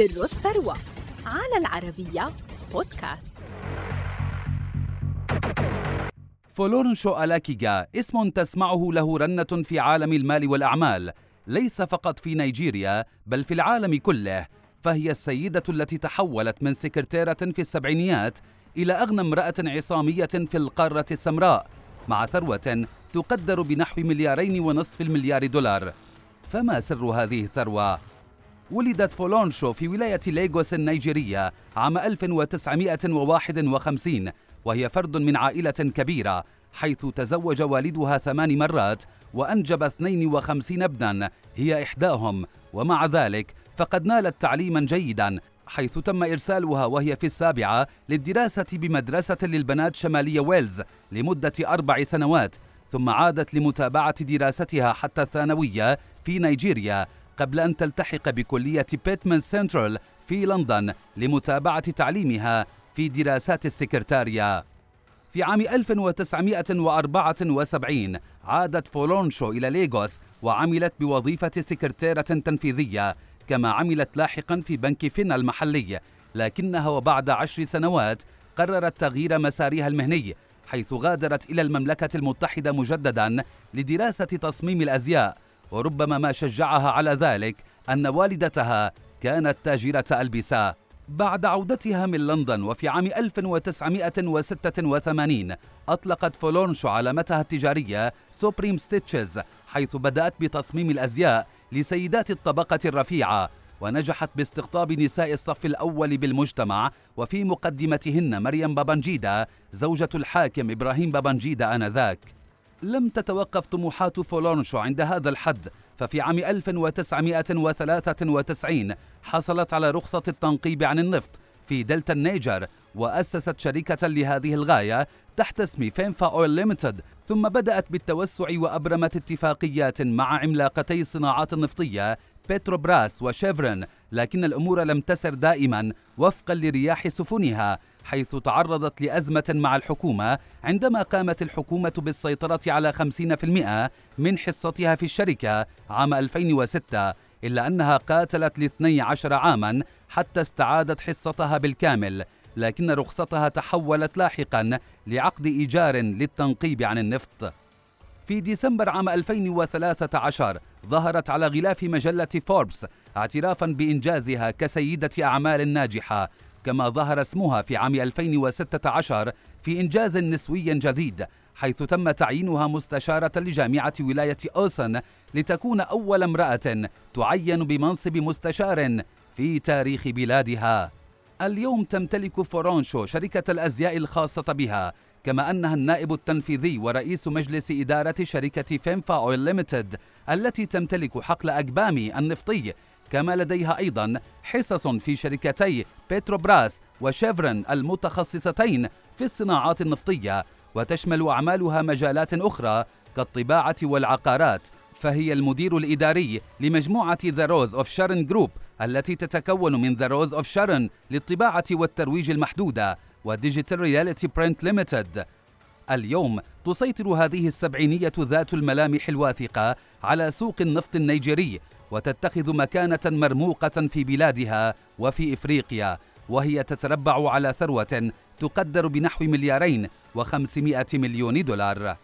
سر الثروة على العربية بودكاست فلورنشو ألاكيغا اسم تسمعه له رنة في عالم المال والأعمال ليس فقط في نيجيريا بل في العالم كله فهي السيدة التي تحولت من سكرتيرة في السبعينيات إلى أغنى امرأة عصامية في القارة السمراء مع ثروة تقدر بنحو مليارين ونصف المليار دولار فما سر هذه الثروة؟ ولدت فولونشو في ولاية ليغوس النيجيرية عام 1951 وهي فرد من عائلة كبيرة حيث تزوج والدها ثمان مرات وأنجب 52 ابنا هي إحداهم. ومع ذلك فقد نالت تعليما جيدا حيث تم إرسالها وهي في السابعة للدراسة بمدرسة للبنات شمالية ويلز لمدة أربع سنوات ثم عادت لمتابعة دراستها حتى الثانوية في نيجيريا. قبل أن تلتحق بكلية بيتمان سنترال في لندن لمتابعة تعليمها في دراسات السكرتارية. في عام 1974 عادت فولونشو إلى ليغوس وعملت بوظيفة سكرتيرة تنفيذية كما عملت لاحقا في بنك فينفا المحلي. لكنها وبعد عشر سنوات قررت تغيير مسارها المهني حيث غادرت إلى المملكة المتحدة مجددا لدراسة تصميم الأزياء. وربما ما شجعها على ذلك أن والدتها كانت تاجرة ألبسة. بعد عودتها من لندن وفي عام 1986 أطلقت فولونشو علامتها التجارية Supreme Stitches حيث بدأت بتصميم الأزياء لسيدات الطبقة الرفيعة ونجحت باستقطاب نساء الصف الأول بالمجتمع وفي مقدمتهن مريم بابنجيدا زوجة الحاكم إبراهيم بابنجيدا آنذاك. لم تتوقف طموحات فولونشو عند هذا الحد ففي عام 1993 حصلت على رخصة التنقيب عن النفط في دلتا النيجر وأسست شركة لهذه الغاية تحت اسم Famfa Oil Limited ثم بدأت بالتوسع وأبرمت اتفاقيات مع عملاقتي الصناعات النفطية بيتروبراس وشيفرن لكن الأمور لم تسر دائما وفقا لرياح سفنها حيث تعرضت لأزمة مع الحكومة عندما قامت الحكومة بالسيطرة على 50% من حصتها في الشركة عام 2006 إلا أنها قاتلت ل 12 عاما حتى استعادت حصتها بالكامل لكن رخصتها تحولت لاحقا لعقد إيجار للتنقيب عن النفط. في ديسمبر عام 2013 ظهرت على غلاف مجلة فوربس اعترافا بإنجازها كسيدة أعمال ناجحة كما ظهر اسمها في عام 2016 في إنجاز نسوي جديد حيث تم تعيينها مستشارة لجامعة ولاية أوسن لتكون أول امرأة تعين بمنصب مستشار في تاريخ بلادها. اليوم تمتلك فرونشو شركة الأزياء الخاصة بها كما أنها النائب التنفيذي ورئيس مجلس إدارة شركة Famfa Oil Limited التي تمتلك حقل أجبامي النفطي كما لديها أيضا حصص في شركتي بيتروبراس وشيفرن المتخصصتين في الصناعات النفطية وتشمل أعمالها مجالات أخرى كالطباعة والعقارات فهي المدير الإداري لمجموعة The Rose of Sharon Group التي تتكون من The Rose of Sharon للطباعة والترويج المحدودة و Digital Reality Print Limited اليوم تسيطر هذه السبعينية ذات الملامح الواثقة على سوق النفط النيجيري وتتخذ مكانة مرموقة في بلادها وفي إفريقيا وهي تتربع على ثروة تقدر بنحو مليارين وخمسمائة مليون دولار.